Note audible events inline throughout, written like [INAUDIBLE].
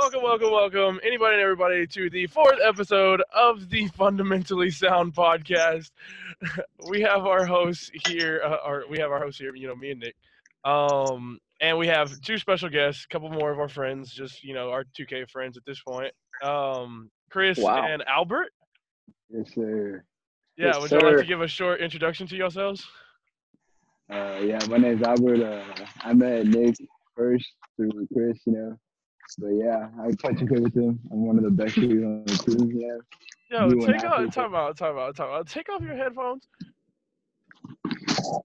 Welcome, welcome, welcome, anybody and everybody, to the fourth episode of the Fundamentally Sound podcast. [LAUGHS] we have our hosts here, uh, or we have our hosts here, you know, me and Nick. Um, and we have two special guests, a couple more of our friends, just, you know, our 2K friends at this point. Um, Chris Wow. and Albert. Yes, sir. Yeah, Yes, would you like to give a short introduction to yourselves? Uh, yeah, my name's Albert. Uh, I met Nick first through Chris, you know. But yeah, I touch okay with him. I'm one of the best dudes on the team, yeah. Yo, You take off, time out, time out, time out. Take off your headphones. Oh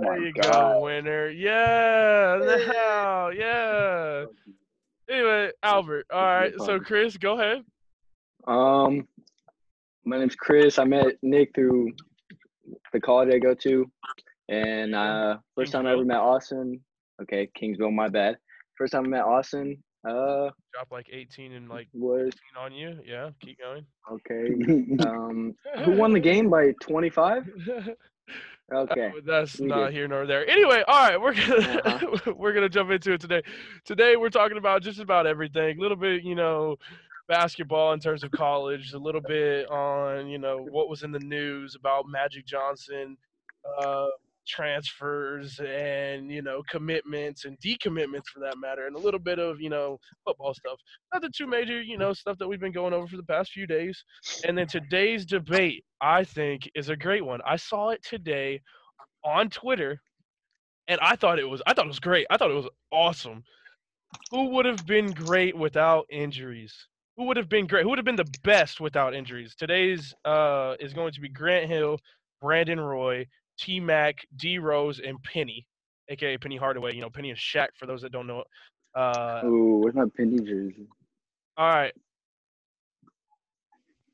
There you God. go, winner. Yeah, now, yeah. Anyway, Albert. All right, so. Chris, go ahead. Um, my name's Chris. I met Nick through the college I go to, and uh, first time I ever met Austin. Okay, Kingsville, my bad. First time I met Austin. Uh, Drop like 18 and like was 15 on you. Yeah, keep going. okay. [LAUGHS] Um, who won the game by 25? [LAUGHS] Okay. Uh, That's we not did. here nor there. Anyway, all right, we're gonna [LAUGHS] we're gonna jump into it today. Today we're talking about just about everything. A little bit, you know, basketball in terms of college. A little bit on you know what was in the news about Magic Johnson, uh, transfers and you know commitments and decommitments for that matter, and a little bit of you know football stuff. Not the two major you know stuff that we've been going over for the past few days. And then today's debate, I think, is a great one. I saw it today on Twitter, and I thought it was I thought it was great. I thought it was awesome. Who would have been great without injuries? Who would have been great? Who would have been the best without injuries? Today's uh, is going to be Grant Hill, Brandon Roy, T Mac, D Rose, and Penny, aka Penny Hardaway. You know, Penny is Shaq for those that don't know. Uh, Ooh, where's my Penny jersey? all right.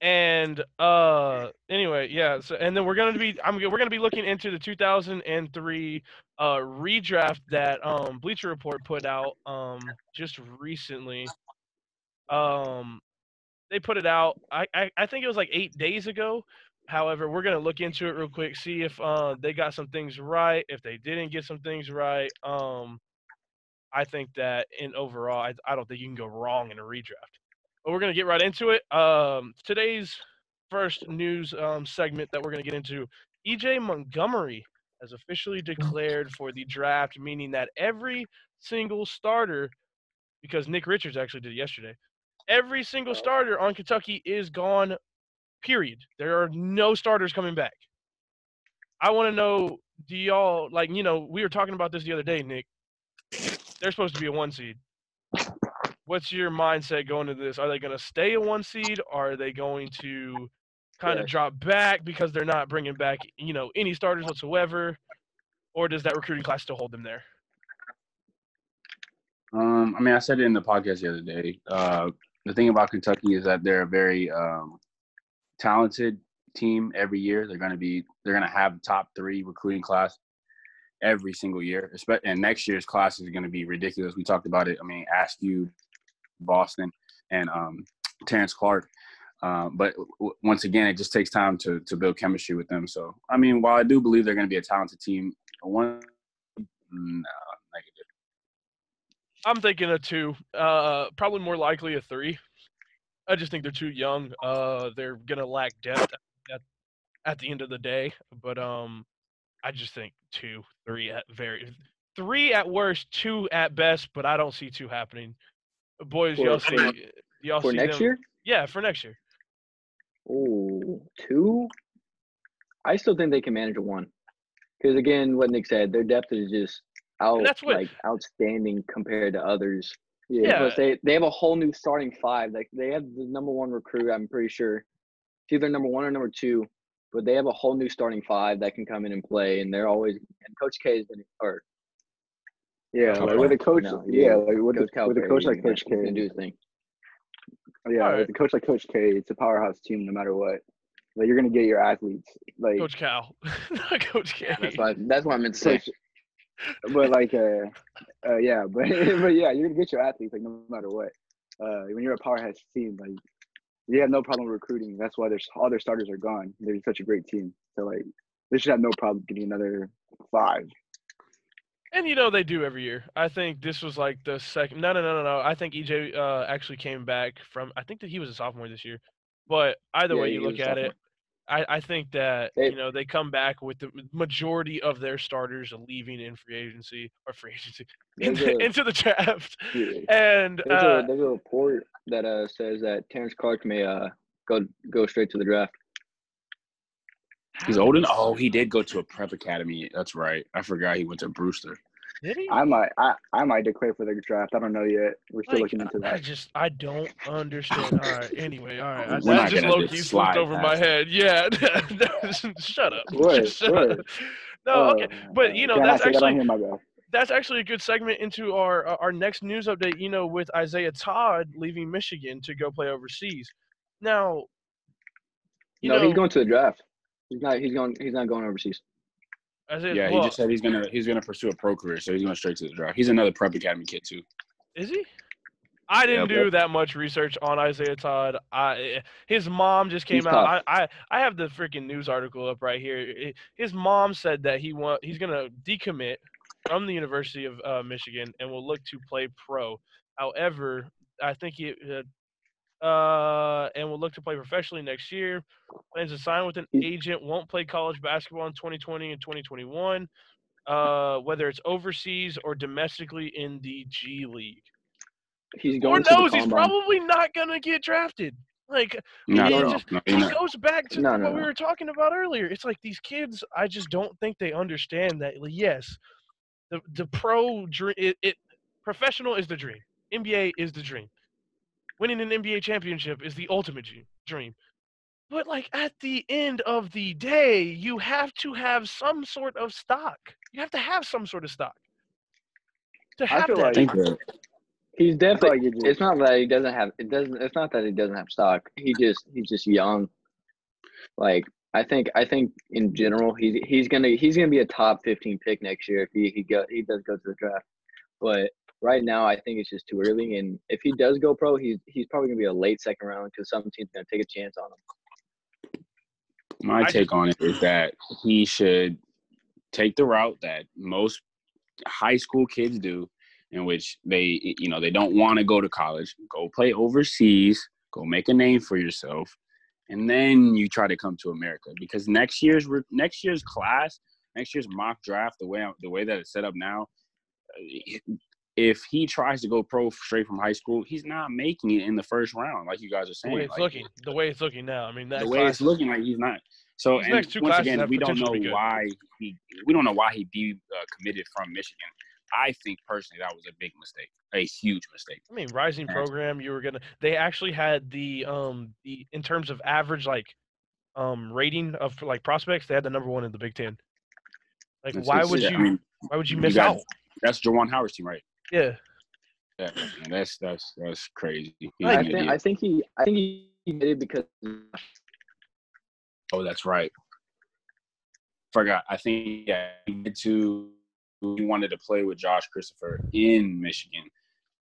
And uh anyway, yeah, so and then we're going to be I'm we're to be looking into the 2003 uh redraft that um Bleacher Report put out um just recently. Um they put it out I I, I think it was like 8 days ago. However, we're going to look into it real quick, see if uh they got some things right, if they didn't get some things right. Um I think that in overall, I, I don't think you can go wrong in a redraft. But we're gonna get right into it. Um, today's first news um, segment that we're gonna get into: EJ Montgomery has officially declared for the draft, meaning that every single starter, because Nick Richards actually did it yesterday, every single starter on Kentucky is gone. Period. There are no starters coming back. I want to know, do y'all like? You know, we were talking about this the other day, Nick they're supposed to be a one seed. What's your mindset going into this? Are they going to stay a one seed? Are they going to kind of Yes. drop back because they're not bringing back, you know, any starters whatsoever? Or does that recruiting class still hold them there? Um, I mean, I said it in the podcast the other day. Uh, the thing about Kentucky is that they're a very um, talented team every year. They're going to be, they're going to have top three recruiting class every single year. And next year's class is going to be ridiculous. We talked about it. I mean, Askew, Boston, and um, Terrence Clarke. Um, but w- once again, it just takes time to to build chemistry with them. So, I mean, while I do believe they're going to be a talented team, one, no, negative. I'm thinking a two, uh, probably more likely a three. I just think they're too young. Uh, they're gonna lack depth at, at the end of the day. But um, I just think two, three at very, three at worst, two at best. But I don't see two happening. Boys, For- y'all see, y'all For see next them- year? Yeah, for next year. Oh, two? I still think they can manage a one. Because again, what Nick said, their depth is just out what- like outstanding compared to others. Yeah. Plus they they have a whole new starting five. Like they have the number one recruit, I'm pretty sure. It's either number one or number two, but they have a whole new starting five that can come in and play. And they're always and Coach K has been or Yeah, Calipari. like with a coach. No, yeah, yeah, like with, Coach a, with a coach like Coach K. gonna do his thing. Yeah, Alright. with a coach like Coach K, it's a powerhouse team no matter what. Like you're gonna get your athletes. Like Coach Cal, [LAUGHS] not Coach K. That's why that's what I meant to say. Coach- [LAUGHS] but like uh, uh yeah, [LAUGHS] but but yeah, you're gonna get your athletes like no matter what. Uh, when you're a powerhouse team, like you have no problem recruiting. That's why there's all their starters are gone. They're such a great team. So like they should have no problem getting another five. And you know they do every year. I think this was like the second. No, no, no, no, no. I think EJ uh, actually came back from. I think that he was a sophomore this year. But either Yeah, way you look at it, I, I think that They- you know they come back with the majority of their starters leaving in free agency or free [LAUGHS] agency into, a- into the draft. Yeah. And There's, uh, a, there's a report that uh, says that Terrence Clarke may uh, go go straight to the draft. He's old enough. Oh, he did go to a prep academy. That's right. I forgot he went to Brewster. Did he? I might, I, I might declare for the draft. I don't know yet. We're still Like, looking into that. I just I don't understand. [LAUGHS] All right. Anyway, all right. I- We're That not just low key slipped over my head. Yeah. [LAUGHS] shut up. What? Just [LAUGHS] shut What? up. No, okay. Oh, but, you know, that's say that actually- here? My. That's actually a good segment into our uh, our next news update. You know, with Isaiah Todd leaving Michigan to go play overseas. Now, you no, know, he's going to the draft. He's not. He's going. He's not going overseas. Isaiah, Yeah, well, he just said he's gonna he's gonna pursue a pro career, so he's going straight to the draft. He's another prep academy kid too. Is he? I didn't Yep. do that much research on Isaiah Todd. I his mom just came out. I, I I have the freaking news article up right here. His mom said that he want he's gonna decommit from the University of uh, Michigan and will look to play pro. However, I think he uh, uh and will look to play professionally next year. Plans to sign with an agent. Won't play college basketball in 2020 and 2021. Uh, whether it's overseas or domestically in the G League He's or going to the knows he's probably not gonna get drafted. Like No, He no, just- no, it he's not. goes back to what we were talking about earlier. It's like these kids. I just don't think they understand that. like, Yes, the the pro dream. It, it professional is the dream. NBA is the dream. Winning an NBA championship is the ultimate dream. But like at the end of the day, you have to have some sort of stock. You have to have some sort of stock to I have feel that. I like- He's definitely. like you just- It's not that he doesn't have. It doesn't. It's not that he doesn't have stock. He just. He's just young. Like I think. I think in general, he's he's gonna he's gonna be a top fifteen pick next year if he he go he does go to the draft. But right now, I think it's just too early. And if he does go pro, he's he's probably gonna be a late second round because some team's gonna take a chance on him. my I take just- on it is that he should take the route that most high school kids do, in which they you know they don't want to go to college, go play overseas, go make a name for yourself, and then you try to come to America because next year's next year's class, next year's mock draft, the way the way that it's set up now, uh, if he tries to go pro straight from high school, he's not making it in the first round, like you guys are saying. the way it's Like, looking, the way it's looking now. I mean, the way it's looking like he's not. So and once again, we don't know to be good. why he. We don't know why he de uh, committed from Michigan. I think personally that was a big mistake, a huge mistake. I mean, rising program. You were gonna. They actually had the um the in terms of average like um rating of like prospects. They had the number one in the Big Ten. Like, why would you? Why would you you miss got- out? that's Juwan Howard's team, right? Yeah. Yeah, that's that's that's crazy. I think. I think he. I think he did it because. Oh, that's right. Forgot. I think yeah, he to he wanted to play with Josh Christopher in Michigan,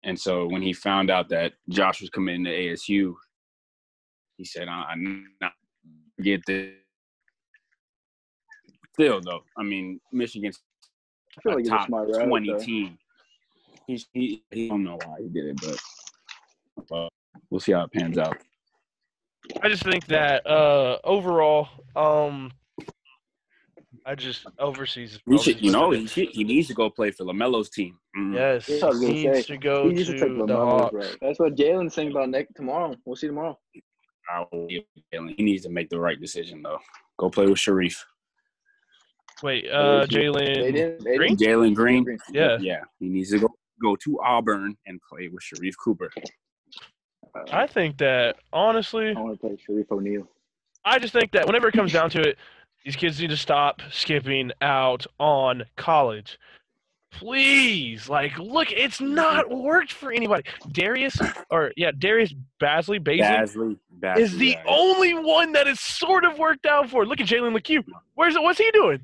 and so when he found out that Josh was committing to ASU, he said, uh, "I- "I'm not get this." Still, though, I mean, Michigan's I feel like it's a top smart route. twenty though. team. He's, he he don't know why he did it, but uh, we'll see how it pans out. I just think that uh overall, um, I just overseas. He should, you know, he, should, he needs to go play for Lamelo's team. Mm. Yes, Yeah, he gonna needs say, to go He to to take the Lamelo's Hawks. That's what Jalen's saying about next tomorrow. We'll see tomorrow. I will Jalen. He needs to make the right decision though. Go play with Sharife. Wait, uh, Jalen. Green? Jalen Green. Yeah. Yeah. He needs to go go to Auburn and play with Sharife Cooper. Uh, I think that honestly, I want to play Shareef O'Neal. I just think that whenever it comes down to it, these kids need to stop skipping out on college. Please, like, look, it's not worked for anybody. Darius, or yeah, Darius Bazley, Baisley Bazley, Bazley is the yeah. only one that is sort of worked out for. Look at Jalen Lecque. Where's it? what's he doing?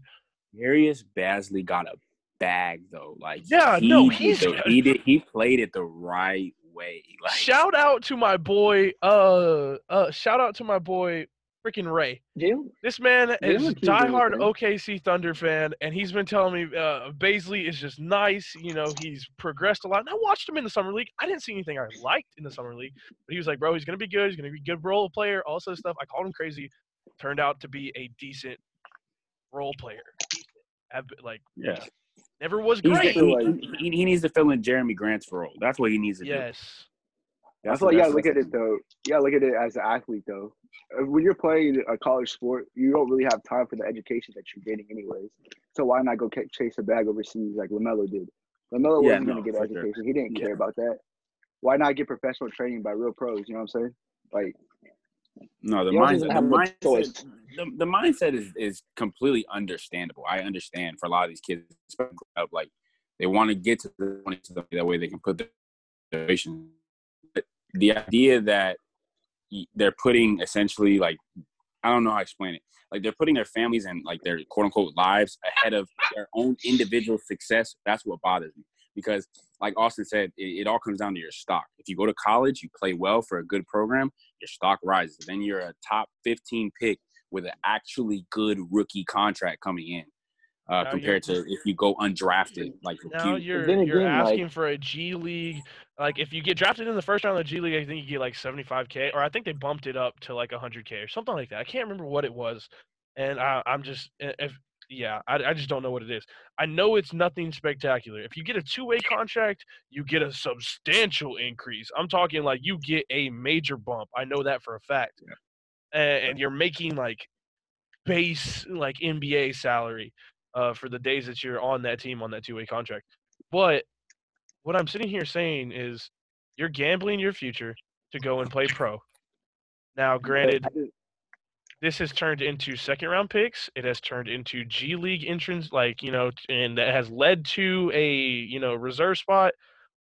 Darius Bazley got a bag though. Like Yeah, he no, he's- the- [LAUGHS] he did he played it the right way. [LAUGHS] Like Shout out to my boy. Uh, uh, shout out to my boy. freaking Ray. Jalen, This man is Jalen Keys is diehard okay. OKC Thunder fan, and he's been telling me uh, Baisley is just nice. You know, he's progressed a lot. And I watched him in the summer league. I didn't see anything I liked in the summer league, but he was like, "Bro, he's gonna be good. He's gonna be a good role player." All this stuff. I called him crazy. Turned out to be a decent role player. Have Like, Yeah. Never was He's great. he, he, he needs to fill in Jerami Grant's role. That's what he needs to do. Yes. That's feel like you gotta look at it though. You gotta look at it as an athlete though. Uh, When you're playing a college sport, you don't really have time for the education that you're getting anyways. So why not go ca- chase a bag overseas like Lamelo did? Lamelo Yeah, wasn't no, gonna get for an sure. education. He didn't Yeah. care about that. Why not get professional training by real pros? You know what I'm saying? Like No, the He mindset, the mindset, the, the mindset is, is completely understandable. I understand for a lot of these kids, up, like they want to get to the point to that way they can put their situation. But the idea that they're putting essentially like I don't know how to explain it. Like they're putting their families and like their quote unquote lives ahead of their own individual success. That's what bothers me because, like Austin said, it, it all comes down to your stock. If you go to college, you play well for a good program, your stock rises. Then you're a top 15 pick with an actually good rookie contract coming in. Uh, compared to if you go undrafted, like Now you're then you're again, like- asking for a G League. Like if you get drafted in the first round of the G League, I think you get like 75k, or I think they bumped it up to like 100k or something like that. I can't remember what it was, and I, I'm just if yeah, I, I just don't know what it is. I know it's nothing spectacular. If you get a two-way contract, you get a substantial increase. I'm talking like you get a major bump. I know that for a fact, and, and you're making like base like NBA salary uh, for the days that you're on that team on that two-way contract. But what I'm sitting here saying is you're gambling your future to go and play pro. Now, granted, this has turned into second round picks. It has turned into G League entrance, like, you know, and that has led to a, you know, reserve spot.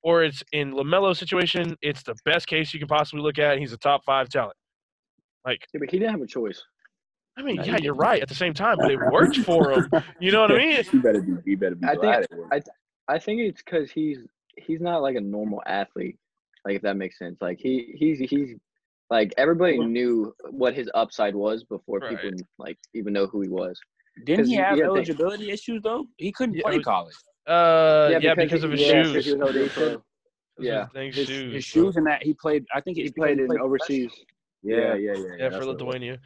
Or it's in LaMelo's situation, it's the best case you can possibly look at. He's a top five talent. Like, yeah, but he didn't have a choice. I mean, No, yeah, you're right at the same time, but it worked for him. [LAUGHS] You know what I mean? You better be. You better be I think- glad it worked. I think it's because he's he's not like a normal athlete. Like if that makes sense. Like he he's he's like everybody knew what his upside was before Right. people like even know who he was. Didn't he have you gotta think- eligibility issues though? He couldn't Yeah, play it was- college. Uh, yeah, because, he- of his yeah, 'cause shoes. he was already Because pro. of Yeah. his His, shoes. his shoes and that he played. I think he it's played because in overseas. Yeah, yeah, yeah. Yeah, that's for what it was. Lithuania.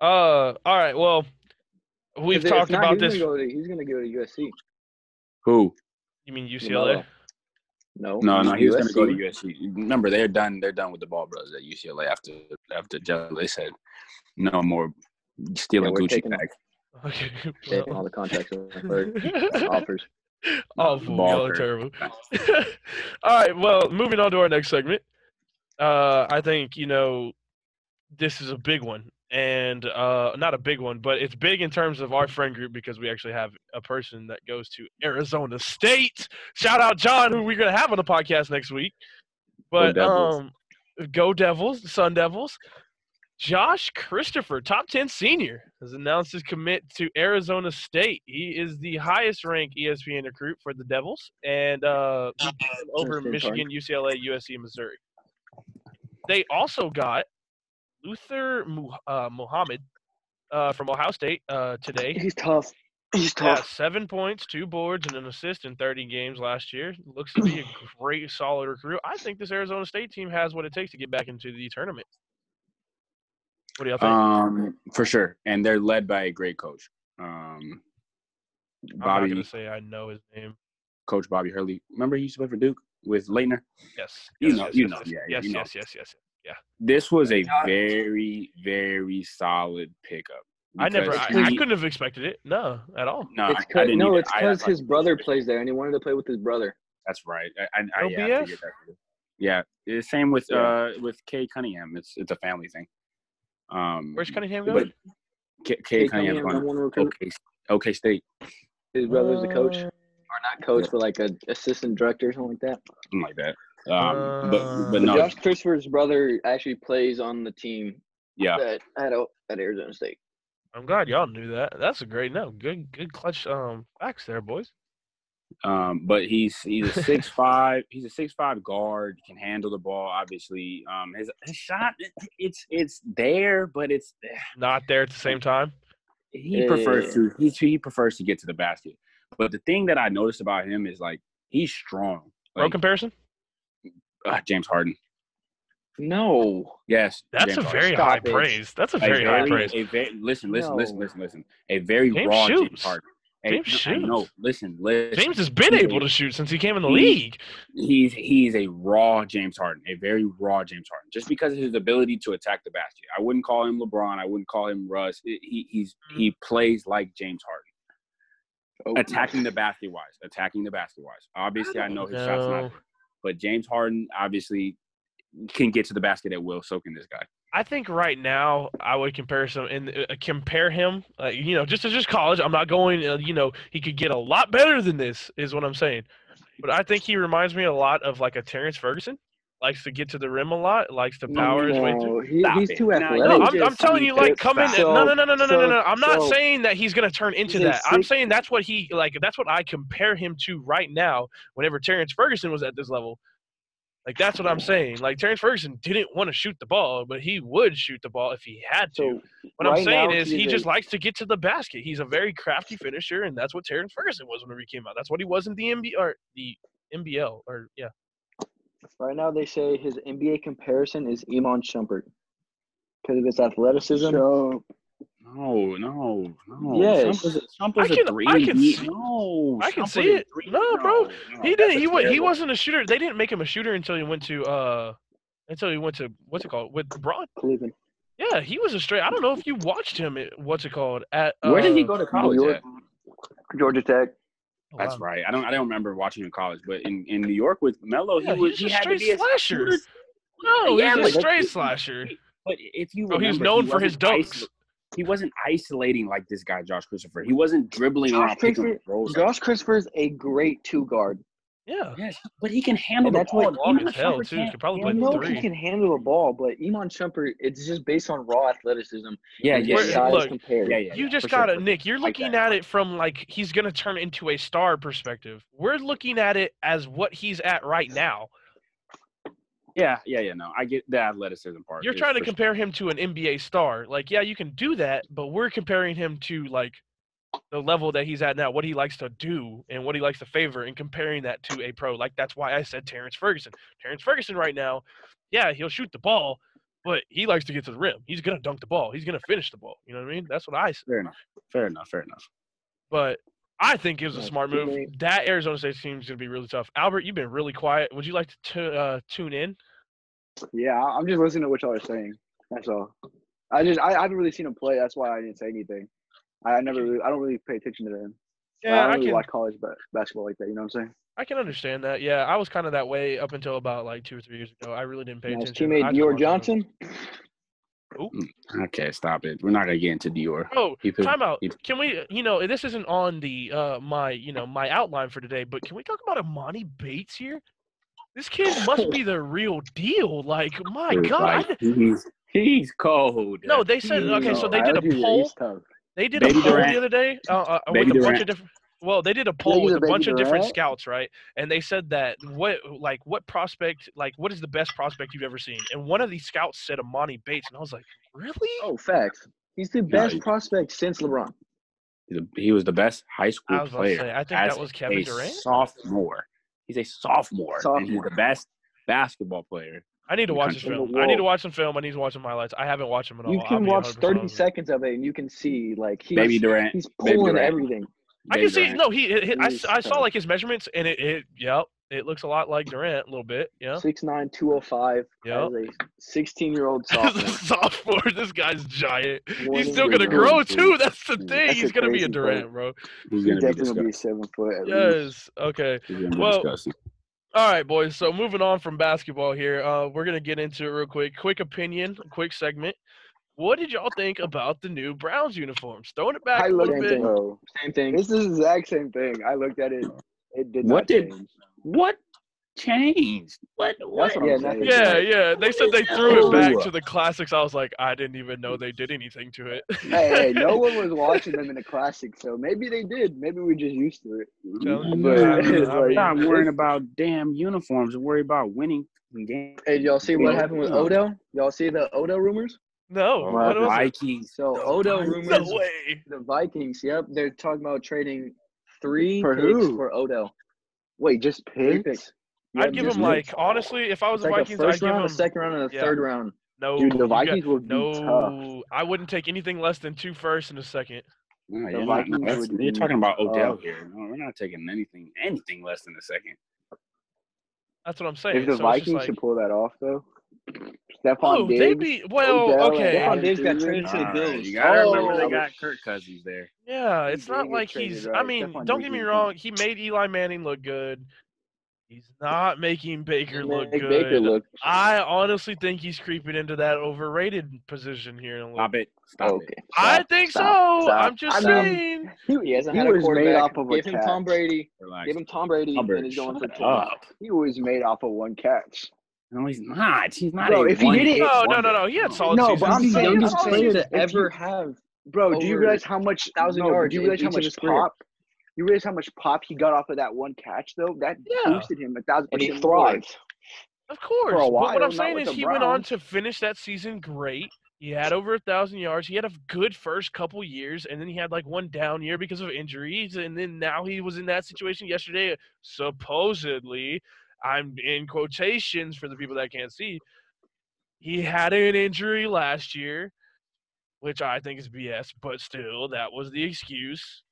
Uh, all right. Well, we've talked not, about he's this. Gonna go to, he's gonna go to USC. Who? You mean UCLA? LaMelo. No. No, no, he was going to go to USC. USC. Remember, they're done. They're done with the Ball brothers at UCLA after after Jelly. They said no more stealing Yeah, we're Gucci bags. Okay. [LAUGHS] Taking all the contacts or [LAUGHS] offers. Awful. Y'all are hurt. terrible. [LAUGHS] all right. Well, moving on to our next segment. Uh, I think you know this is a big one, and uh, not a big one, but it's big in terms of our friend group because we actually have a person that goes to Arizona State. Shout out John, who we're gonna have on the podcast next week. But Devils. um, go Devils, Sun Devils. Josh Christopher, top 10 senior, has announced his commit to Arizona State. He is the highest ranked ESPN recruit for the Devils, and uh, he beat them over Michigan, UCLA, USC, Missouri. They also got Luther Mu- uh, Muhammad uh, from Ohio State uh, today. He's tough. He's Yeah, tough. seven points, two boards, and an assist in 30 games last year. Looks to be a [SIGHS] great, solid recruit. I think this Arizona State team has what it takes to get back into the tournament. What do y'all think? Um, for sure, and they're led by a great coach. Um, I'm not Bobby, gonna say I know his name. Coach Bobby Hurley. Remember he used to play for Duke with Laettner. Yes. You yes, know- yes, you yes, know, yes, yeah, yeah, yes, you know. yes, yes, yes, yes. This was a very, very solid pickup. I never, because I, I couldn't have expected it. No, at all. No, It's I, I 'cause- didn't no, either. it's I- I because his brother plays there, and he wanted to play with his brother. That's right. I, I, I, No yeah, I BS? that. Yeah, same with Yeah. uh with Cade Cunningham. It's it's a family thing. Um, Where's Cunningham but going? K, Kay Cade Cunningham's Cunningham, going number one recruit. OK, OK State, His brother's the coach, Uh, or not coach, but like a assistant director or something like that. something like that. Um, but Uh, but But no, Josh Christopher's brother actually plays on the team yeah, that at at Arizona State. I'm glad y'all knew that. That's a great no. Good, good clutch um facts there, boys. Um, but he's he's a six [LAUGHS] five. He's a six five guard. Can handle the ball. Obviously, um, his his shot it's it's there, but it's [SIGHS] Not there at the same time. he Yeah, prefers to he he prefers to get to the basket. But the thing that I noticed about him is like he's strong. Bro Like, comparison? Uh, James Harden. No. Yes, That's James a Harden. very Stop high it. praise. That's a A very high very- praise. A very, listen, listen, listen, No. listen, listen. A very James raw James. Harden. A- James no, I know. shoots. Listen, listen. James has been He's able to shoot since he came in the he- league. He's he's a raw James Harden, a very raw James Harden, just because of his ability to attack the basket. I wouldn't call him LeBron. I wouldn't call him Russ. He he- he's he plays like James Harden, Oh, attacking the basket wise, attacking the basket wise. Obviously, I know his shots not, No. But James Harden obviously can get to the basket at will. So can this guy. I think right now I would compare some and uh, compare him, uh, you know, just as just college. I'm not going, uh, you know, he could get a lot better than this, is what I'm saying. But I think he reminds me a lot of like a Terrance Ferguson. Likes to get to the rim a lot. Likes to power his way through. No, he, he's it. too No, athletic. No, I'm, I'm telling you, like, come in. So- no, no, no, no, no, no, no, no. I'm not so- saying that he's gonna turn into He's a that. I'm saying that's what he like. That's what I compare him to right now. Whenever Terrance Ferguson was at this level, like that's what I'm saying. Like Terrance Ferguson didn't want to shoot the ball, but he would shoot the ball if he had to. So What I'm saying now, is he a- just likes to get to the basket. He's a very crafty finisher, and that's what Terrance Ferguson was whenever he came out. That's what he was in the NBA or the NBL or yeah. Right now they say his NBA comparison is Iman Shumpert because of his athleticism. So No, no, no. Yes. Shump is a, I can- three I can see- No, I can Shump see it. No, bro. no, He didn't. He wa- he wasn't a shooter. They didn't make him a shooter until he went to uh until he went to what's it called with Braun. Cleveland. Yeah, he was a straight. I don't know if you watched him. At, what's it called at? Uh, Where did he go to college York, at? Georgia Tech. Oh, That's wow. right. I don't. I don't remember watching him in college, but in, in New York with Melo, Yeah, he was. he's He a had to straight be a slasher. shooter. No, Yeah, he's but a straight that's- slasher. But if you oh, Bro, remember, he's known he for his dunks. he wasn't isolating like this guy, Josh Christopher. He wasn't dribbling Josh around Christopher- Josh Christopher is a great two guard. Yeah. Yes, but he can handle And the that's ball. what- Long Iman as hell, Shumpert too. can't probably I play handle know three. he can handle the ball, but Iman Shumpert, it's just based on raw athleticism. Yeah, and yeah, Where- his yeah. size look, compared. yeah, yeah. You yeah, just for sure, gotta, for Nick. You're Like looking that. at it from like he's gonna turn into a star perspective. We're looking at it as what he's at right now. Yeah, yeah, yeah. No, I get the athleticism part. You're is trying to for sure. compare him to an NBA star. Like, yeah, you can do that, but we're comparing him to like the level that he's at now, what he likes to do and what he likes to favor, and comparing that to a pro. Like that's why I said Terrance Ferguson. Terrance Ferguson right now, yeah, he'll shoot the ball, but he likes to get to the rim. He's gonna dunk the ball. He's gonna finish the ball. You know what I mean? That's what I said. Fair enough. Fair enough. Fair enough. But I think it was a smart move. That Arizona State team is gonna be really tough. Albert, you've been really quiet. Would you like to tu- uh, tune in? yeah, I- I'm just listening to what y'all are saying. That's all. I just I, I haven't really seen him play. That's why I didn't say anything. I, I never really I don't really pay attention to them. I Yeah, don't I really can. watch college ba- basketball like that. You know what I'm saying? I can understand that. Yeah, I was kind of that way up until about like two or three years ago. I really didn't pay Now, his attention. teammate I Dior watched them. Johnson. Okay, stop it. We're not gonna get into Dior. Oh, He put- time out. he- Can we? You know, this isn't on the uh my you know my outline for today, but can we talk about Emoni Bates here? This kid must be the real deal. Like, my [LAUGHS] God. Like, he's he's cold. no, they said okay. So they did a agree, yeah, poll. He's tough. They did Baby a poll Durant. the other day uh, uh, with Baby a bunch of different. Well, they did a poll with a a Baby bunch of different Durant? scouts, right? And they said that what like what prospect like what is the best prospect you've ever seen? And one of these scouts said Emoni Bates, and I was like, really? Oh, facts. He's the best he- prospect since LeBron. He's a- He was the best high school I was about to player. say, I think as that was Kevin a Durant. Sophomore. He's a sophomore, and he's Sophomore. the best basketball player. I need to watch this film. I need to watch some film. I need to watch some highlights. I haven't watched them at all. You can watch 30 honest. seconds of it, and you can see like he's Baby Durant. he's Baby pulling Durant. everything. I can see. Durant. No, he. It, it- I, He's s- I saw like his measurements, and it. it yep. It looks a lot like Durant a little bit. Yeah. 6'9", 205. Yep. 16 year old [LAUGHS] As a sophomore. sophomore, this guy's giant. One He's still gonna league. grow too. That's the thing. a He's gonna be a Durant, play. bro. He's He's gonna be definitely gonna be seven foot. At least. Yes. Okay. He's gonna be Well, disgusting. All right, boys. So moving on from basketball here, uh, we're gonna get into it real quick. Quick opinion, quick segment. What did y'all think about the new Browns uniforms? Throwing it back I a little looked bit. at bro. Same thing. It's the exact same thing. I looked at it. It did What not did- change. What changed? What? What? what Yeah, Yeah, yeah. They said they threw it back to the classics. I was like, I didn't even know they did anything to it. [LAUGHS] hey, hey, no one was [LAUGHS] watching them in the classics, so maybe they did. Maybe we're just used to it. But [LAUGHS] I'm it's I like- mean, Stop worrying about damn uniforms. I Worry about winning games. Hey, y'all see what happened with No. Odell? Y'all see the Odell rumors? no, oh, Well, what was it? Vikings. So The Odell rumors. No way. The Vikings. Yep, they're talking about trading three For picks who? for Odell. Wait, just Three picks? Picks. I'd give him like picks. honestly, if I was It's the like Vikings, a I'd give him a second round, and a yeah. third round. no. Dude, the you got- Vikings would be tough. no, I wouldn't take anything less than two firsts and a second. No, The you're, not, Vikings that's- would you're talking about Odell tough. here. No, we're not taking anything anything less than a second. That's what I'm saying. If the so Vikings just like, should pull that off, though, Stefon oh, Diggs. they'd be well, Odell, okay. Stefon Diggs got Thielen. traded to the Bills. you gotta remember Oh, they got was- Kirk Cousins there. Yeah, it's did not get like traded, he's. right. I mean, Stefon don't Diggs get me wrong. He made Eli Manning look good. He's not making Baker look Make good. Baker look. I honestly think he's creeping into that overrated position here. In a little. Stop it. Stop Okay. it. I think stop, so. stop. I'm just I mean, saying. He hasn't he had a was made off of a Give him Tom. Brady. Relax. Give him Tom Brady, Hubbard, and he's going for shut 20. up. He was made off of one catch. No, he's not. He's not Bro, a if he one hit it- hit No, no, no, no. He had No. solid No, seasons. but I'm He's the saying- youngest player to ever have. Bro, do you realize how much 1,000 no, yards Do you realize how much his career. pop? You realize how much pop he got off of that one catch, though? That Yeah. boosted him a thousand and he percent thrived. Of course. a but what I'm saying is the he went on to finish that season great. He had over a thousand yards. He had a good first couple years, and then he had like one down year because of injuries. And then now he was in that situation yesterday. Supposedly, I'm in quotations for the people that can't see. He had an injury last year, which I think is BS, but still, that was the excuse.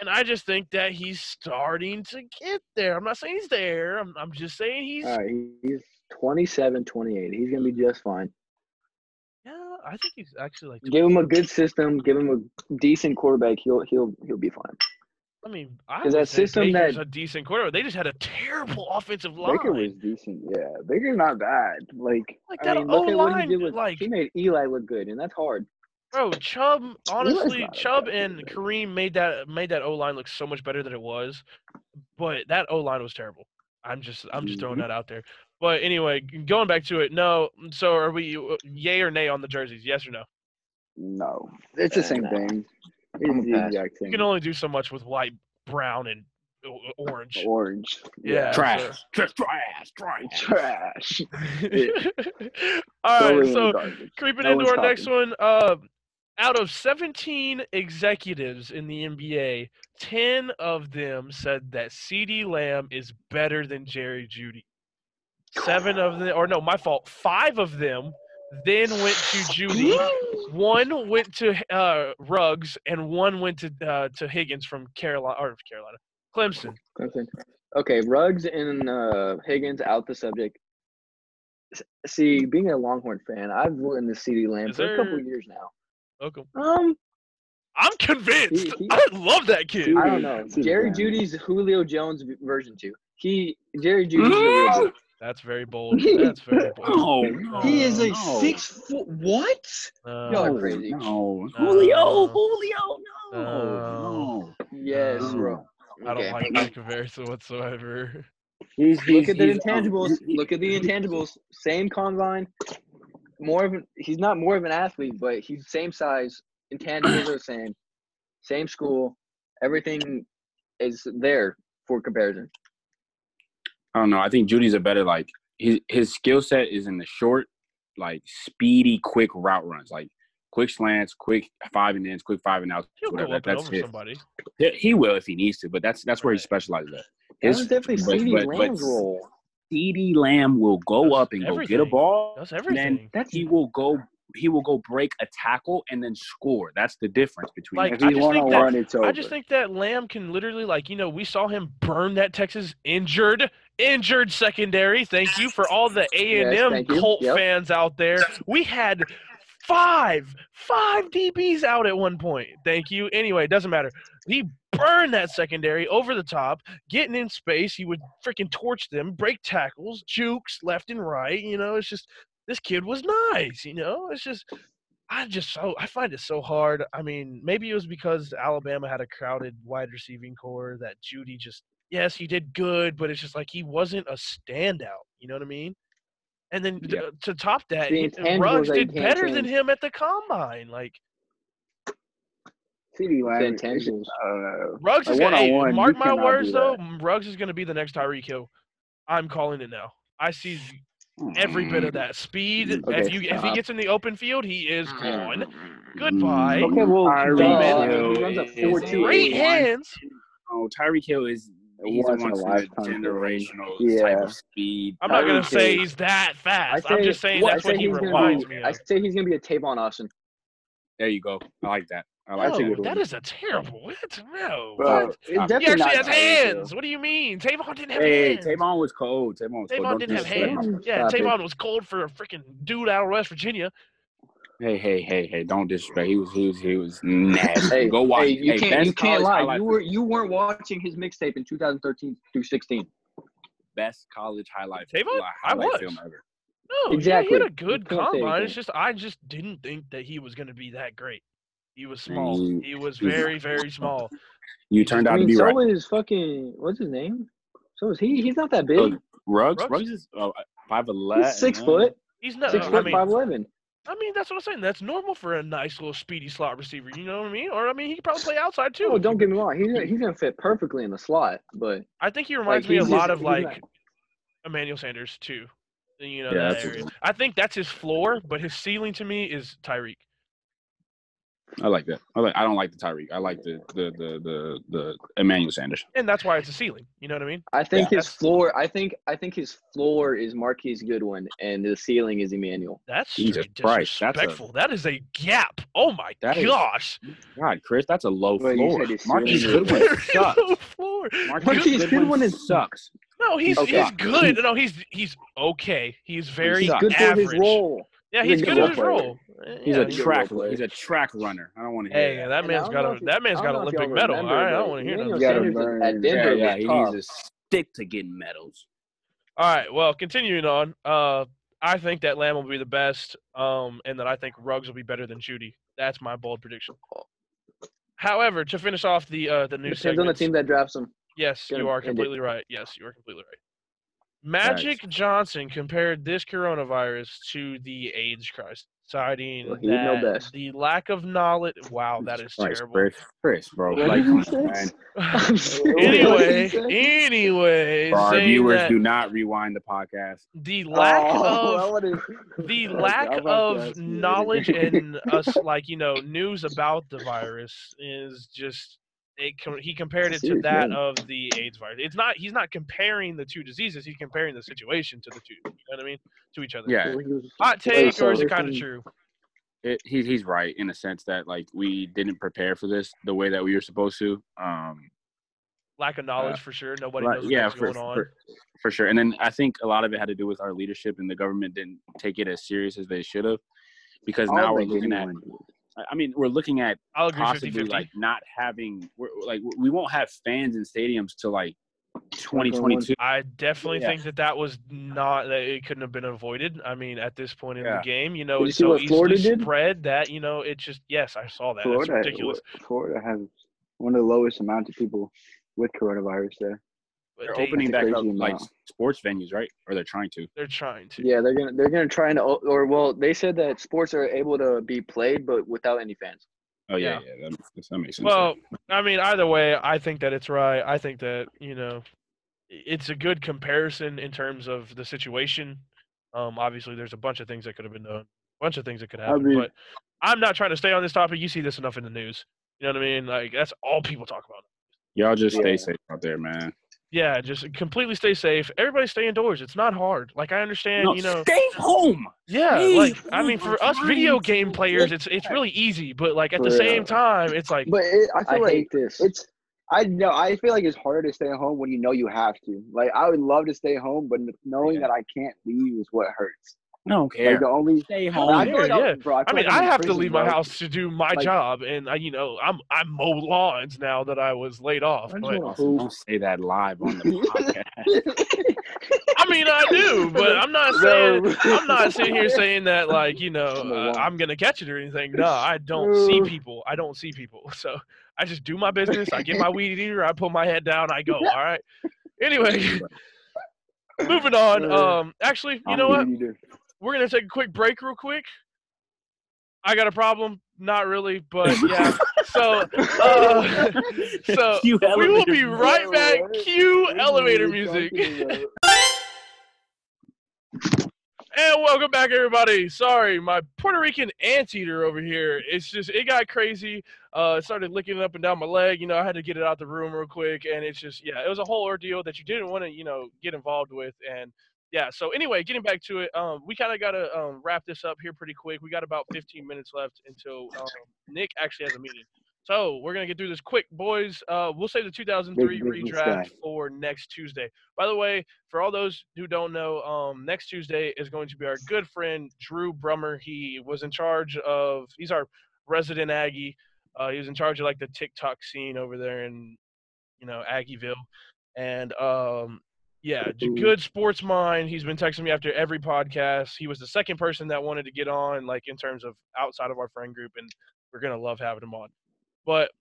And I just think that he's starting to get there. I'm not saying he's there. I'm, I'm just saying he's All right, he's 27, 28. He's gonna be just fine. Yeah, I think he's actually like. Give him a good system. Give him a decent quarterback. He'll he'll he'll be fine. I mean, I 'Cause would that system Baker's that- a decent quarterback. They just had a terrible [LAUGHS] offensive line. Baker was decent. Yeah, Baker's not bad. Like, like I that mean, look O at what he line, did with. like he made Eli look good, and that's hard. Bro, Chubb. Honestly, not a Chubb and. Kareem made that made that O line look so much better than it was, but that O line was terrible. I'm just I'm just throwing Mhm. that out there. But anyway, going back to it, no. So are we uh, yay or nay on the jerseys? Yes or no? no, it's the same thing. It's the pass. exact You can only do so much with white, brown, and orange. Orange. Yeah. Trash. Trash. Trash. [LAUGHS] Trash. Trash. All Throw it right, in so creeping No into one's our next one. Uh, out of 17 executives in the NBA, 10 of them said that CeeDee Lamb is better than Jerry Jeudy. Seven of them, or no, my fault. Five of them then went to Jeudy. One went to uh, Ruggs, and one went to uh, to Higgins from Carolina or Carolina, Clemson. Clemson. Okay, Ruggs and uh, Higgins out the subject. See, being a Longhorn fan, I've written the CeeDee Lamb Is for a couple there- years now. Welcome. Um, I'm convinced. He- he- I love that kid. I don't know. Jerry Lamb. Jeudy's Julio Jones version two. He Jerry Jeudy's the real. That's very bold. That's very [LAUGHS] bold. No, no, He is a no. six foot. What? No. Y'all are crazy. No, No. Julio, Julio, no, No. no. Yes, No. bro. I don't Okay. like that comparison whatsoever. He's, he's, Look at the he's, intangibles. he- Look at the intangibles. Same combine. More of an, he's not more of an athlete, but he's same size. Intangibles are the same. Same school. Everything is there for comparison. I don't know. I think Jeudy's a better like his his skill set is in the short, like speedy, quick route runs, like quick slants, quick five and ins, quick five and outs, He'll whatever. go up That, and that's over his. somebody. He, he will if he needs to, but that's that's where he specializes at. That was definitely but- CeeDee but- but role. CeeDee Lamb will go Does up and go get a ball. Does and everything. Then That's he will go. He will go break a tackle and then score. That's the difference between. Like, I just one think on that- one, it's over. I just think that Lamb can literally, like, you know, we saw him burn that Texas injured, injured secondary. Thank you for all the A and M thank you. Colt Yep. fans out there. We had five, five DBs out at one point. Thank you. Anyway, it doesn't matter. He burned that secondary over the top, getting in space. He would freaking torch them, break tackles, jukes left and right. You know, it's just this kid was nice. You know, it's just. I just so I find it so hard. I mean, maybe it was because Alabama had a crowded wide receiving core that Jeudy just yes, he did good, but it's just like he wasn't a standout. You know what I mean? And then Yeah. to, to top that, The Ruggs did can't better than him at the combine. Like CeeDee Lamb. The it's. I don't know. Ruggs is gonna hey, mark my words though. that. Ruggs is gonna be the next Tyreek Hill. I'm calling it now. I see every bit of that speed. if Okay, you if he gets in the open field, he is gone. Goodbye. Okay, well, Tyreek Hill runs a four two Great eight. hands. Oh, Tyreek Hill is he's Once a in a once a lifetime thing. generational type Yeah. of speed. I'm not gonna say Hill. he's that fast. say, I'm just saying well, that's I what he reminds be, me I of. say he's gonna be a Tavon Austin. There you go. I like that. I like That's a No, good that. that a terrible. What? No. Bro, what? it's Stop. definitely He actually has Tyreek Hill. hands. What do you mean? Tavon didn't have Hey, hands. Tavon was cold. Tavon was cold. Tavon Don't didn't have him. hands. Yeah, Stop it. Tavon was cold for a freaking dude out of West Virginia. Hey, hey, hey, hey! Don't disrespect. He was, he was, he was nasty. Hey, Go watch. Hey, you Hey, can't best you can't lie. highlight You were you weren't watching his mixtape in 2013 through 16. best college highlight. Tavon? like, I was. film ever. No, yeah, Exactly. he had a good can't combine. It's just I just didn't think that he was going to be that great. He was small. Mm, He was very, very small. You turned I out mean, to be so right. is fucking what's his name? So is he? He's not that big. Oh, Ruggs, Ruggs? Ruggs is uh, five eleven. He's six foot. He's not. Six I foot mean, five eleven. I mean, that's what I'm saying. That's normal for a nice little speedy slot receiver. You know what I mean? Or I mean, he could probably play outside too. Oh, don't get me wrong. He's he's gonna fit perfectly in the slot, but I think he reminds Like, me a lot just- of like not- Emmanuel Sanders too. You know Yeah, that area. I think that's his floor, but his ceiling to me is Tyreek. I like that. I like. I don't like the Tyreek. I like the the the the, the Emmanuel Sanders. And that's why it's a ceiling. You know what I mean? I think Yeah. his floor. I think I think his floor is Marquise Goodwin, and the ceiling is Emmanuel. That's Jesus straight Christ, that's a- disrespectful. That is a gap. Oh my That is- gosh. God, Chris, that's a low Wait, floor. said his Marquise is- Goodwin sucks. low floor. Marquise Marquise Goodwin, Goodwin is- sucks. No, he's Okay. he's good. No, he's he's okay. He's very He's good for his role. Yeah, He's he's good good at his role role. He's yeah, a he's a track. role. He's a track runner. I don't want to hear Hey, that. that And I got a that man's I got an know if y'all Olympic medal. All remember, right, I don't want to hear Emmanuel nothing. gotta Sanders burn. at Denver yeah, yeah, was he needs to stick to getting medals. All right, well, continuing on. Uh, I think that Lamb will be the best, um, and that I think Ruggs will be better than Jeudy. That's my bold prediction. However, to finish off the uh, the news Depends on the team that drafts him. yes, gonna you are end it. completely right. Yes, you are completely right. Magic Johnson compared this coronavirus to the AIDS crisis, citing Well, he'd know that best. the lack of knowledge. Wow, that is Christ, terrible. Chris, Chris, bro. Like, did he come on, man. [LAUGHS] I'm sorry, what anyway, did he say? anyway, For our viewers, do not rewind the podcast. the lack Oh, [LAUGHS] of would've- the lack I'm about to of knowledge anything. and us like you know news about the virus is just it, com- he compared it to Serious, that man. of the AIDS virus. It's not he's not comparing the two diseases. He's comparing the situation to the two. You know what I mean? To each other. Yeah, Well, he was- Hot take, or is it kind of true? it, he, he's right in a sense that like we didn't prepare for this the way that we were supposed to. Um, Lack of knowledge for sure. Nobody Right, knows yeah, what's for, going on. for, for sure. And then I think a lot of it had to do with our leadership, and the government didn't take it as serious as they should have. Because now we're looking at, anyone did. I- I mean, we're looking at I'll possibly 50 like not having, we're, like we won't have fans in stadiums till like 2022. I definitely Yeah. think that that was not that it couldn't have been avoided. I mean, at this point in Yeah. the game, you know, Did it's see so what Florida easily did? spread that you know it just yes, I saw that. That's Florida, ridiculous. Florida has one of the lowest amounts of people with coronavirus there. But They're they, opening back up crazy like sports venues, right? Or they're trying to. They're trying to. Yeah, they're gonna they're gonna try and or well, they said that sports are able to be played, but without any fans. Oh yeah, Yeah. yeah, that, makes- that makes sense. Well, I mean, either way, I think that it's right. I think that you know, it's a good comparison in terms of the situation. Um, obviously, there's a bunch of things that could have been done, a bunch of things that could happen. mean- but I'm not trying to stay on this topic. You see this enough in the news. You know what I mean? Like that's all people talk about. y'all just stay safe out there, man. Yeah, just completely stay safe. Everybody stay indoors. It's not hard. Like I understand, No, you know. stay home. Yeah, Please, like I mean, for us video game players, it's it's really easy. But like at the For same time, it's like But it, I I feel like hate this. it's I know I feel like it's harder to stay home when you know you have to. Like I would love to stay home, but knowing Yeah. that I can't leave is what hurts. I don't care. Like the only stay home. I feel yeah. I'm- bro, I feel mean, like I'm I have to prison, leave my house to do my Like- job, and I, you know, I'm I'm mow lawns now that I was laid off. But wanna Don't, don't say that live on the podcast. [LAUGHS] I mean, I do, but I'm not saying I'm not [LAUGHS] sitting here saying that like you know I'm uh. I'm gonna catch it or anything. No, I don't see people. I don't see people. [LAUGHS] So I just do my business. I get my weed eater. I put my head down. I go. All right. Anyway, moving on. Um, actually, you know what? We're gonna take a quick break, real quick. I got a problem. Not really, but [LAUGHS] yeah. So, [LAUGHS] uh, [LAUGHS] so we will be right back. Cue elevator music. And welcome back, everybody. Sorry, my Puerto Rican anteater over here. It's just it got crazy. Uh, it started licking up and down my leg. You know, I had to get it out the room real quick, and it's just yeah, it was a whole ordeal that you didn't want to you know get involved with. And yeah, so anyway, getting back to it, um, we kind of got to um, wrap this up here pretty quick. We got about 15 minutes left until um, Nick actually has a meeting. So we're gonna get through this quick, boys. Uh, we'll save the 2003 Big business redraft for next Tuesday. By the way, for all those who don't know, um, next Tuesday is going to be our good friend Drew Brummer. He was in charge of. He's our resident Aggie. Uh, he was in charge of like the TikTok scene over there in, you know, Aggieville, and um, yeah, good sports mind. He's been texting me after every podcast. He was the second person that wanted to get on, like in terms of outside of our friend group, and we're gonna love having him on. But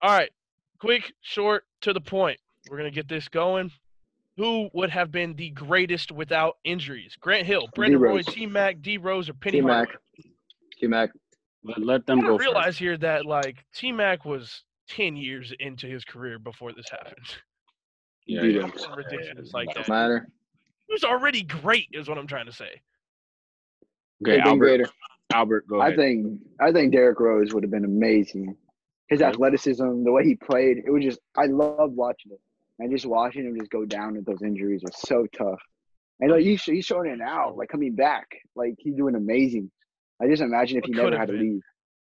all right, quick, short, to the point. We're gonna get this going. Who would have been the greatest without injuries? Grant Hill, Brandon Roy, D-Rose. T Mac, D Rose, or Penny T Mac. T Mac. Let, let I them go don't first. realize here that like T Mac was ten years into his career before this happened. [LAUGHS] Yeah, D-Rose. yeah. Something ridiculous like Don't that. Uh, matter. He was already great, is what I'm trying to say. Okay, Big Albert. greater. Albert, go I think I think Derrick Rose would have been amazing. His Okay. athleticism, the way he played, it was just I loved watching it. And just watching him just go down with those injuries was so tough. And like he's he's showing it now, like coming back, like he's doing amazing. I just imagine if What he never have had to leave.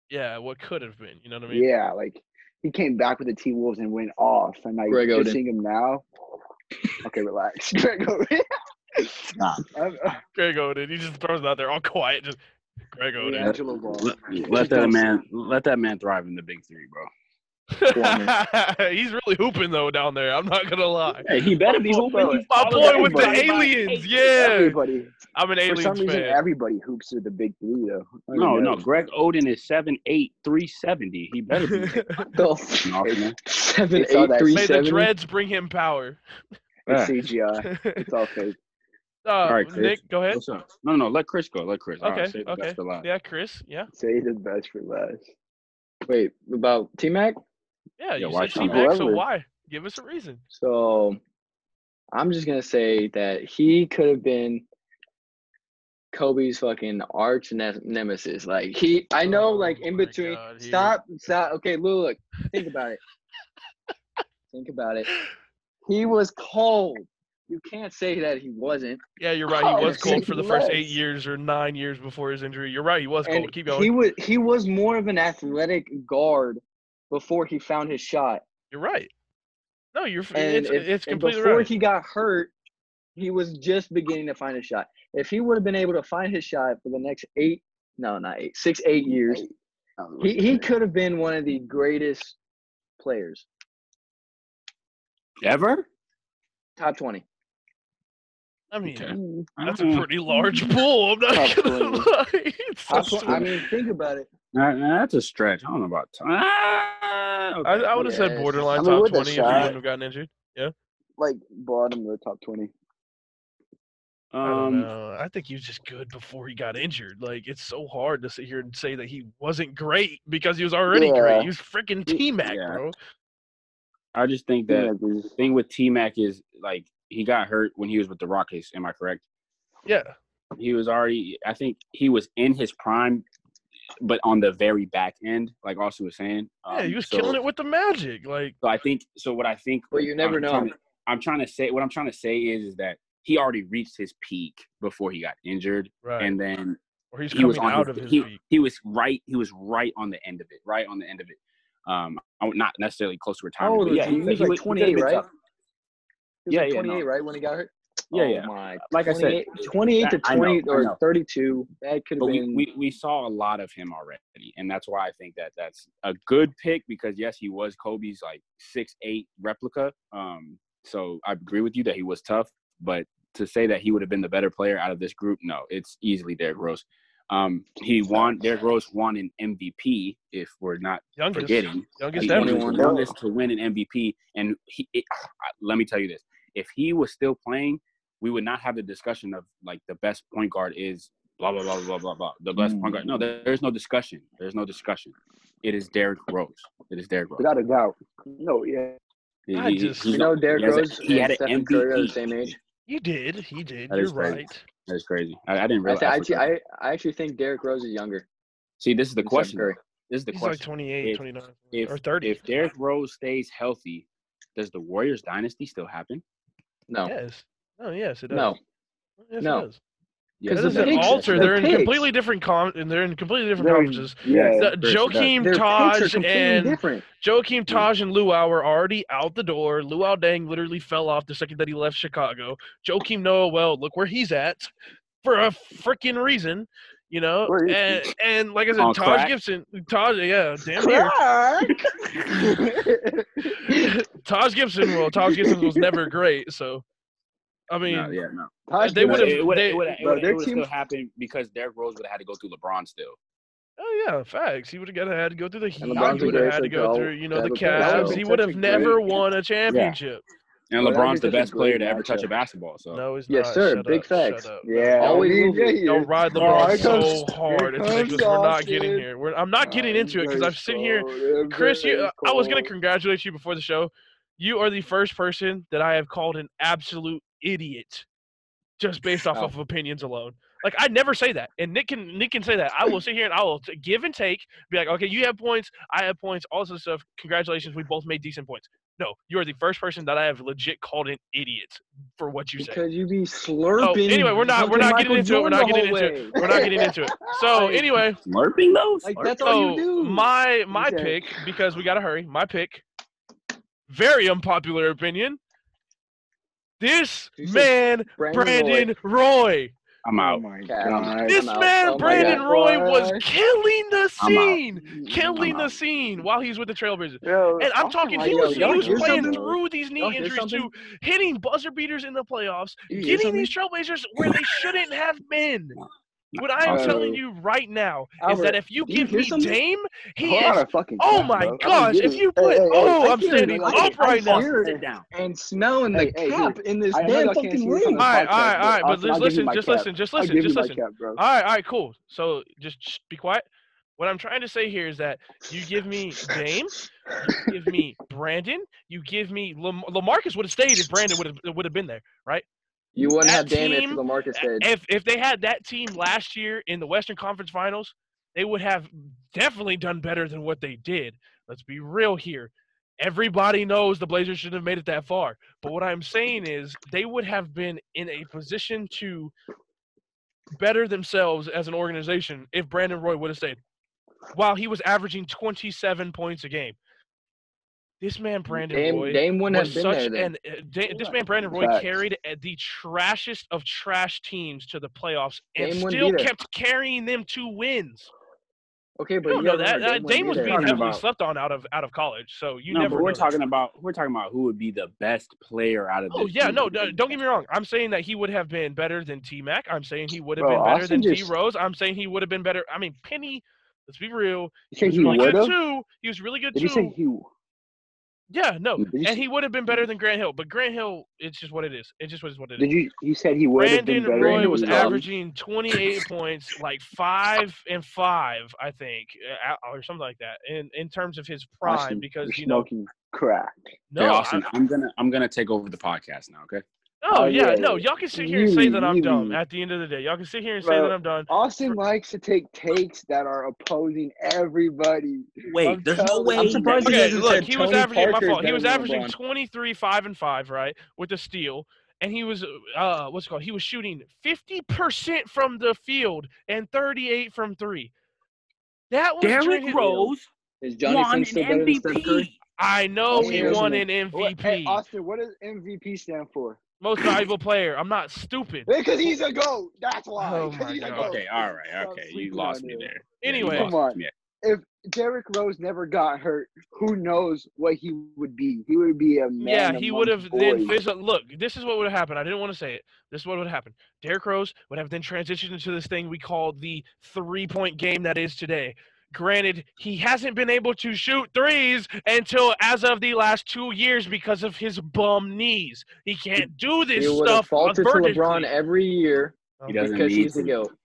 Yeah, what could have been. You know what I mean? Yeah, like he came back with the T Wolves and went off. And like Greg just Oden. seeing him now. Okay, relax. [LAUGHS] Greg Oden. Nah. [LAUGHS] Uh, Greg Oden. He just throws it out there all quiet. Just Greg Oden. D'Angelo Ball. let, let that man let that man thrive in the big three, bro. [LAUGHS] He's really hooping though down there. I'm not gonna lie. Hey, he better be hooping. He's My following boy with the aliens. Yeah, Everybody. I'm an alien. For some aliens reason, fan. everybody hoops with the big three, though. No, know. no. Greg Oden is 7'8", 370. He better be. [LAUGHS] The Off, man. seven, They saw eight, that. three, May the dreads bring him power. It's Yeah. CGI. [LAUGHS] It's all fake. uh, All right, Chris. Nick, go ahead. What's? No, no. Let Chris go. Let Chris. All right, Okay, save the okay. best for last. Yeah, Chris. Yeah, Say the best for last. Wait, about T Mac? Yeah. Yeah, You why said T-Mac? T-Mac, so why? Give us a reason. So I'm just gonna say that he could have been Kobe's fucking arch ne- nemesis. Like he, I know, Oh like in between. God, stop, stop. Okay, look, look, think about it. [LAUGHS] think about it. He was cold. You can't say that he wasn't. Yeah, you're right. He Oh, was cold for the first eight years or nine years before his injury. You're right. He was And cold. Keep going. he was he was more of an athletic guard before he found his shot. You're right. No, you're. And, it's if, it's and completely before right. he got hurt, he was just beginning to find his shot. If he would have been able to find his shot for the next eight, no, not eight, six, eight years, he, he could have been one of the greatest players. Ever? Top 20. I mean, Okay. that's a pretty large pull. I'm not Top gonna [LAUGHS] lie. It's Top so 20 I mean, think about it. nah, nah, that's a stretch. I don't know about. Ah, okay. I, I would have said borderline I mean, top 20 if he shot- wouldn't have gotten injured. Yeah, like bottom of the top twenty. I don't um, know. I think he was just good before he got injured. Like it's so hard to sit here and say that he wasn't great because he was already Yeah. great. He was freaking T Mac, Yeah. bro. I just think Yeah, that the thing with T Mac is like he got hurt when he was with the Rockets. Am I correct? Yeah. He was already. I think he was in his prime, but on the very back end, like Austin was saying. Yeah, he Um, was so- killing it with the magic. Like So I think. So what I think. But you never I'm know. trying to- I'm trying to say. What I'm trying to say is, is that he already reached his peak before he got injured, right. and then or he's he coming was on out his, of his he, peak. he was right. He was right on the end of it. Right on the end of it. Um, not necessarily close to retirement. old but yeah, he? He was like he could've 28, right? tough. He was Yeah, like yeah, 28, no. right, when he got hurt? Yeah, oh yeah. My. Like I said, 28, 28 to I know, 20 or 32. That could have but we, been. we, we saw a lot of him already, and that's why I think that that's a good pick because yes, he was Kobe's like six eight replica. Um, so I agree with you that he was tough, but to say that he would have been the better player out of this group, no, it's easily Derrick Rose. Um, he won. Derrick Rose won an MVP. If we're not Youngest, forgetting, youngest he ever. the 21. youngest to win an MVP. And he, it, let me tell you this: if he was still playing, we would not have the discussion of like the best point guard is blah blah blah blah blah blah. The best point guard. No, mm. there- there's no discussion. There's no discussion. It is Derrick Rose. It is Derrick Rose. Without a doubt. No, yeah. He- I just- he- You know, he Derrick a- Rose he had and an Stephen Curry are the MVP. same age. He did. He did. That You're right. That is crazy. I, I didn't I, realize. th- I actually. I, I actually think Derrick Rose is younger. See, this is the than question. Curry. This is the He's like 28, If- 29, if or 30. if Derrick Rose stays healthy, does the Warriors dynasty still happen? No, Yes. Oh, yes, it does. Oh, no. Yes, No. it does. Yes, That the it doesn't does. picks- They're in completely different com- and they're in completely different Very- conferences. Yeah. The, Chris, it does. Joakim Their picks are Taj and different. Joakim Taj and Luol are already out the door. Luol Deng literally fell off the second that he left Chicago. Joakim Noah, well, look where he's at for a freaking reason, you know. Where is he? And, and like I said, On Taj crack? Gibson, Taj, yeah, damn near. [LAUGHS] Taj Gibson, well, Taj Gibson was never great, so I mean, no, yeah, no. Taj They would've- would- it would they- it would it bro, would their it would team- still happen because Derrick Rose would have had to go through LeBron still. Oh yeah, facts. He would have had to go through the Heat. He would have had to go through, you know, the That would- that Cavs. He would have never won a championship. And Well, LeBron's the best player to ever touch a basketball. So No, he's Yes, not. sir. Shut Big up, facts. Yeah. Always I mean, will be. yeah, he Yo, ride LeBron here so comes- hard. It's comes ridiculous. We're not getting here. We're, I'm not getting into it because I'm sitting here. Chris, you, I was gonna congratulate you before the show. You are the first person that I have called an absolute idiot, just based off Oh. of opinions alone. Like I never say that, and Nick can Nick can say that. I will sit here and I will t- give and take. Be like, okay, you have points, I have points, all this other stuff. Congratulations, we both made decent points. No, you are the first person that I have legit called an idiot for what you said. Because you be slurping. anyway, we're not- we're fucking not getting Michael into it, we're not getting into whole way. We're not getting into it. [LAUGHS] So anyway, slurping those. Like that's all you so do. my my Okay. pick because we gotta hurry. My pick, very unpopular opinion. This man, Brandon Brandon Roy. I'm Oh out. my Yeah, I'm- god. This out. man, Oh my Brandon God. Roy, was killing the scene, killing the scene while he's with the Trailblazers. Yo, And I'm Austin talking, like, he yo, was, he was playing something? through these knee Y'all injuries too, something? hitting buzzer beaters in the playoffs, You hear getting something? these Trailblazers where they shouldn't have been. [LAUGHS] What I am Uh, telling you right now is that if you do you give me something? Dame, he Hold on is a fucking Oh cap, my bro. Gosh! If you put, hey, hey, oh, I I'm standing I- up I right now. hear Sit it. down. and smelling the Hey, hey, cap in this I damn fucking see this on room. All right, all right, all right. but I'll just listen, just listen, just listen, just listen. All right, all right, cool. So just be quiet. What I'm trying to say here is that you give me Dame, you give me Brandon, you give me Lam- LaMarcus would have stayed if Brandon would have would have been there, right? You wouldn't That have Dame if team- LaMarcus stayed. If if they had that team last year in the Western Conference Finals, they would have definitely done better than what they did. Let's be real here. Everybody knows the Blazers shouldn't have made it that far. But what I'm saying is they would have been in a position to better themselves as an organization if Brandon Roy would have stayed. While he was averaging 27 points a game. This man Brandon Dame, Roy Dame wouldn't was have been such there an uh, Da- this man Brandon Roy Facts. carried uh, the trashest of trash teams to the playoffs and Dame wouldn't still be there. kept carrying them to wins. Okay, but You don't you know gotta that. remember, Uh, Dame was wouldn't be being there. Talking heavily about- slept on out of out of college, so you no, never. but we're know talking about we're talking about who would be the best player out of this. Oh yeah, group. no, no, don't get me wrong. I'm saying that he would have been better than T Mac. I'm saying he would have Bro, been better Austin than T just- Rose. I'm saying he would have been better. I mean, Penny. Let's be real. You say was he really would good have? too. He was really good Did too. you say he? Yeah, no, and he would have been better than Grant Hill. But Grant Hill, it's just what it is. It just is what it is. Did you? You said he would have been Brandon better. Roy than was he averaging 28 points, like five and five, I think, uh, or something like that, in in terms of his prime. Austin, because you're you know, smoking crack. no, Okay, I- Austin, I'm gonna I'm gonna take over the podcast now. Okay. Oh Oh, yeah, yeah, no, y'all can sit here and say that I'm dumb. At the end of the day, y'all can sit here and say Bro, that I'm done. Austin likes to take takes that are opposing everybody. Wait, I'm there's no way. I'm surprised he Okay, hasn't look, said he was Tony averaging. My Parker is fault. He was averaging LeBron. 23, five and five, right, with the steal, and he was uh, what's it called? He was shooting 50 percent from the field and 38 from three. That was during Derrick his- Rose Is Johnny won Flynn an still better than Steph Curry? MVP. I know he Austin, won an MVP, hey, Austin, what does MVP stand for? Most valuable player. I'm not stupid. Because he's a goat. That's why. Oh 'Cause my he's a God. goat. Okay, all right, okay, you lost me there. Anyway. Come on. me. if Derrick Rose never got hurt, who knows what he would be? He would be a man. yeah, he would have then boys. Look, this is what would have happened. I didn't want to say it. This is what would happen. Derrick Rose would have then transitioned into this thing we call the three-point game that is today. Granted, he hasn't been able to shoot threes until as of the last two years because of his bum knees. He can't do this He would have stuff. faltered to. LeBron every year He doesn't because need he's the to. goat.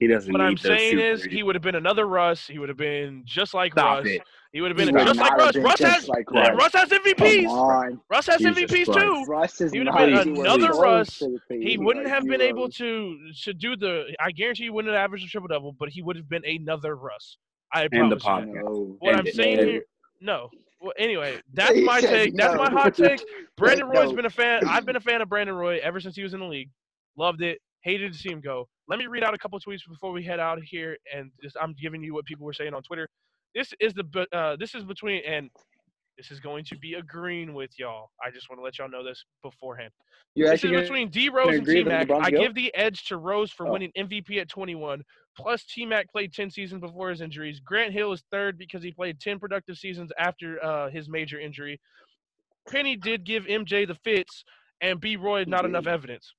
He doesn't What need I'm saying is, threes. he would have been another Russ. He would have been just like Stop Russ. it. He would have been would just like not Russ. have Russ just has like Russ. Russ has MVPs. Russ has Jesus MVPs Christ. too. Russ is He would have not been another Russ. to the thing. He wouldn't like have been able to to do the. I guarantee he wouldn't have averaged a triple double, but he would have been another Russ. I And the promise you. podcast. No. What And I'm it- saying and- here, no. Well, anyway, [LAUGHS] that's my said take. That's my hot [LAUGHS] take. Brandon Roy's No. been a fan. [CLEARS THROAT] I've been a fan of Brandon Roy ever since he was in the league. Loved it. Hated to see him go. Let me read out a couple tweets before we head out of here, and just, I'm giving you what people were saying on Twitter. This is the be- uh, this is between and this is going to be agreeing with y'all. I just want to let y'all know this beforehand. You're This is actually gonna, between D Rose and agree T Mac. I give the edge to Rose for Oh. winning MVP at 21. Plus, T Mac played 10 seasons before his injuries. Grant Hill is third because he played 10 productive seasons after uh, his major injury. Penny did give MJ the fits, and B Roy not enough evidence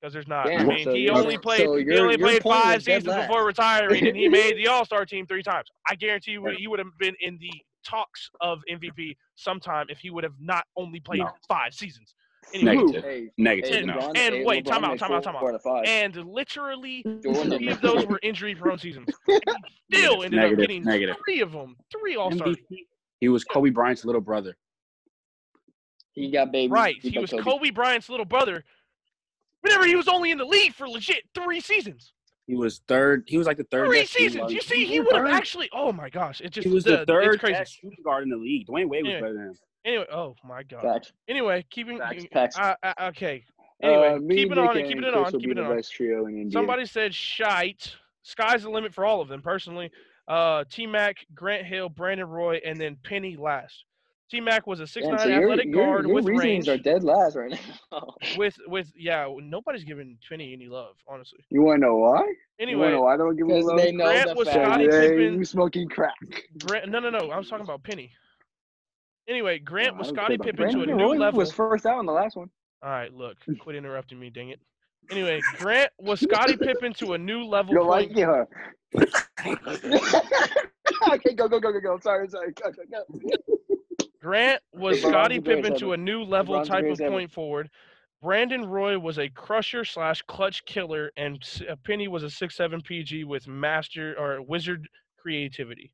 because there's not. I mean, so he only played so he only played five seasons before retiring, and he made the [LAUGHS] All Star team three times. I guarantee you, he would have been in the talks of MVP sometime if he would have not only played No. five seasons. Anyway, Negative. Hey, Negative. hey, And- no. And hey, wait, LeBron time out, made time out, time out. four out of five. and literally three of those were injury-prone seasons. [LAUGHS] He Still ended Negative, up getting negative. three of them, three All Stars. He was Kobe Bryant's little brother. He got baby. Right, He's he was Kobe. Kobe Bryant's little brother. Remember, he was only in the league for legit three seasons. He was third. He was like the third. Three best seasons. You see, he would have actually. Oh my gosh, it just He was the, the third It's crazy. best shooting guard in the league. Dwyane Wade was Yeah. better than him. Anyway, oh my god. Facts. Anyway, keeping. Facts, facts. Uh, uh, okay. Anyway, uh, keep it on. and Keeping it on. will be Keeping it on. best trio in India. Somebody said shite. Sky's the limit for all of them, personally. Uh, T Mac, Grant Hill, Brandon Roy, and then Penny last. T Mac was a six nine so athletic your, guard your with reasonings range. are dead last right now. [LAUGHS] With with yeah, nobody's giving Penny any love, honestly. You want to know why? you want to Anyway, know why I don't give him love? they know Grant the was fact. Scottie Pippen. you smoking crack. Grant, no, no, no. I was talking about Penny. Anyway, Grant No, was Scottie Pippen to a new Roy level. was first out in the last one. All right, look, [LAUGHS] quit interrupting me, dang it. Anyway, Grant was Scottie Pippen to a new level. You point- like huh? [LAUGHS] okay, go, go, go, go, go. I'm sorry, sorry. Go, go, go. Grant [LAUGHS] was Scottie Pippen to a new level LeBron's type of greatest point forward. Brandon Roy was a crusher slash clutch killer, and uh, Penny was a six seven PG with master or wizard creativity.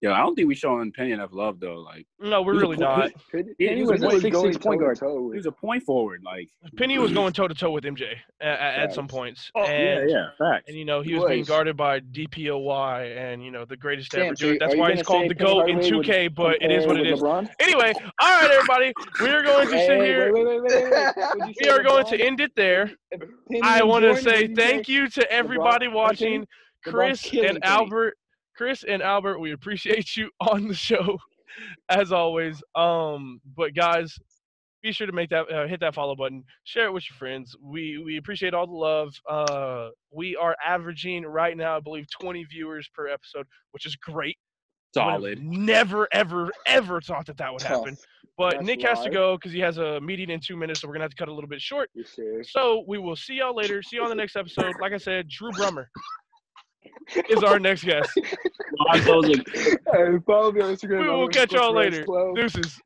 Yeah, I don't think we showing Penny enough love though. Like No, we're really point- not. Penny He- he was was a a six six point guard. he was a point forward. Like Penny was going toe to toe with MJ at, at some points, oh and yeah, yeah, facts. and you know he He was, being guarded by DPOY, and you know the greatest to ever Damn, do so it. That's why he's called the GOAT in 2K, but it is what it Compare is. with LeBron? Anyway, all right, everybody, we are going to sit here. [LAUGHS] We are going to end it there. I want to say thank you to everybody watching. Chris and Albert, Chris and Albert, we appreciate you [LAUGHS] on the show as always. Um, but guys, be sure to make that uh, hit that follow button, share it with your friends. We we appreciate all the love. Uh, we are averaging right now, I believe, 20 viewers per episode, which is great. Solid. Never, ever, ever thought that that would happen. But That's Nick has to go because he has a meeting in two minutes, so we're gonna have to cut a little bit short. So we will see y'all later. See you on the next episode. Like I said, Drew Brummer is our next guest. Hey, follow me on Instagram. We will catch y'all later. Deuces.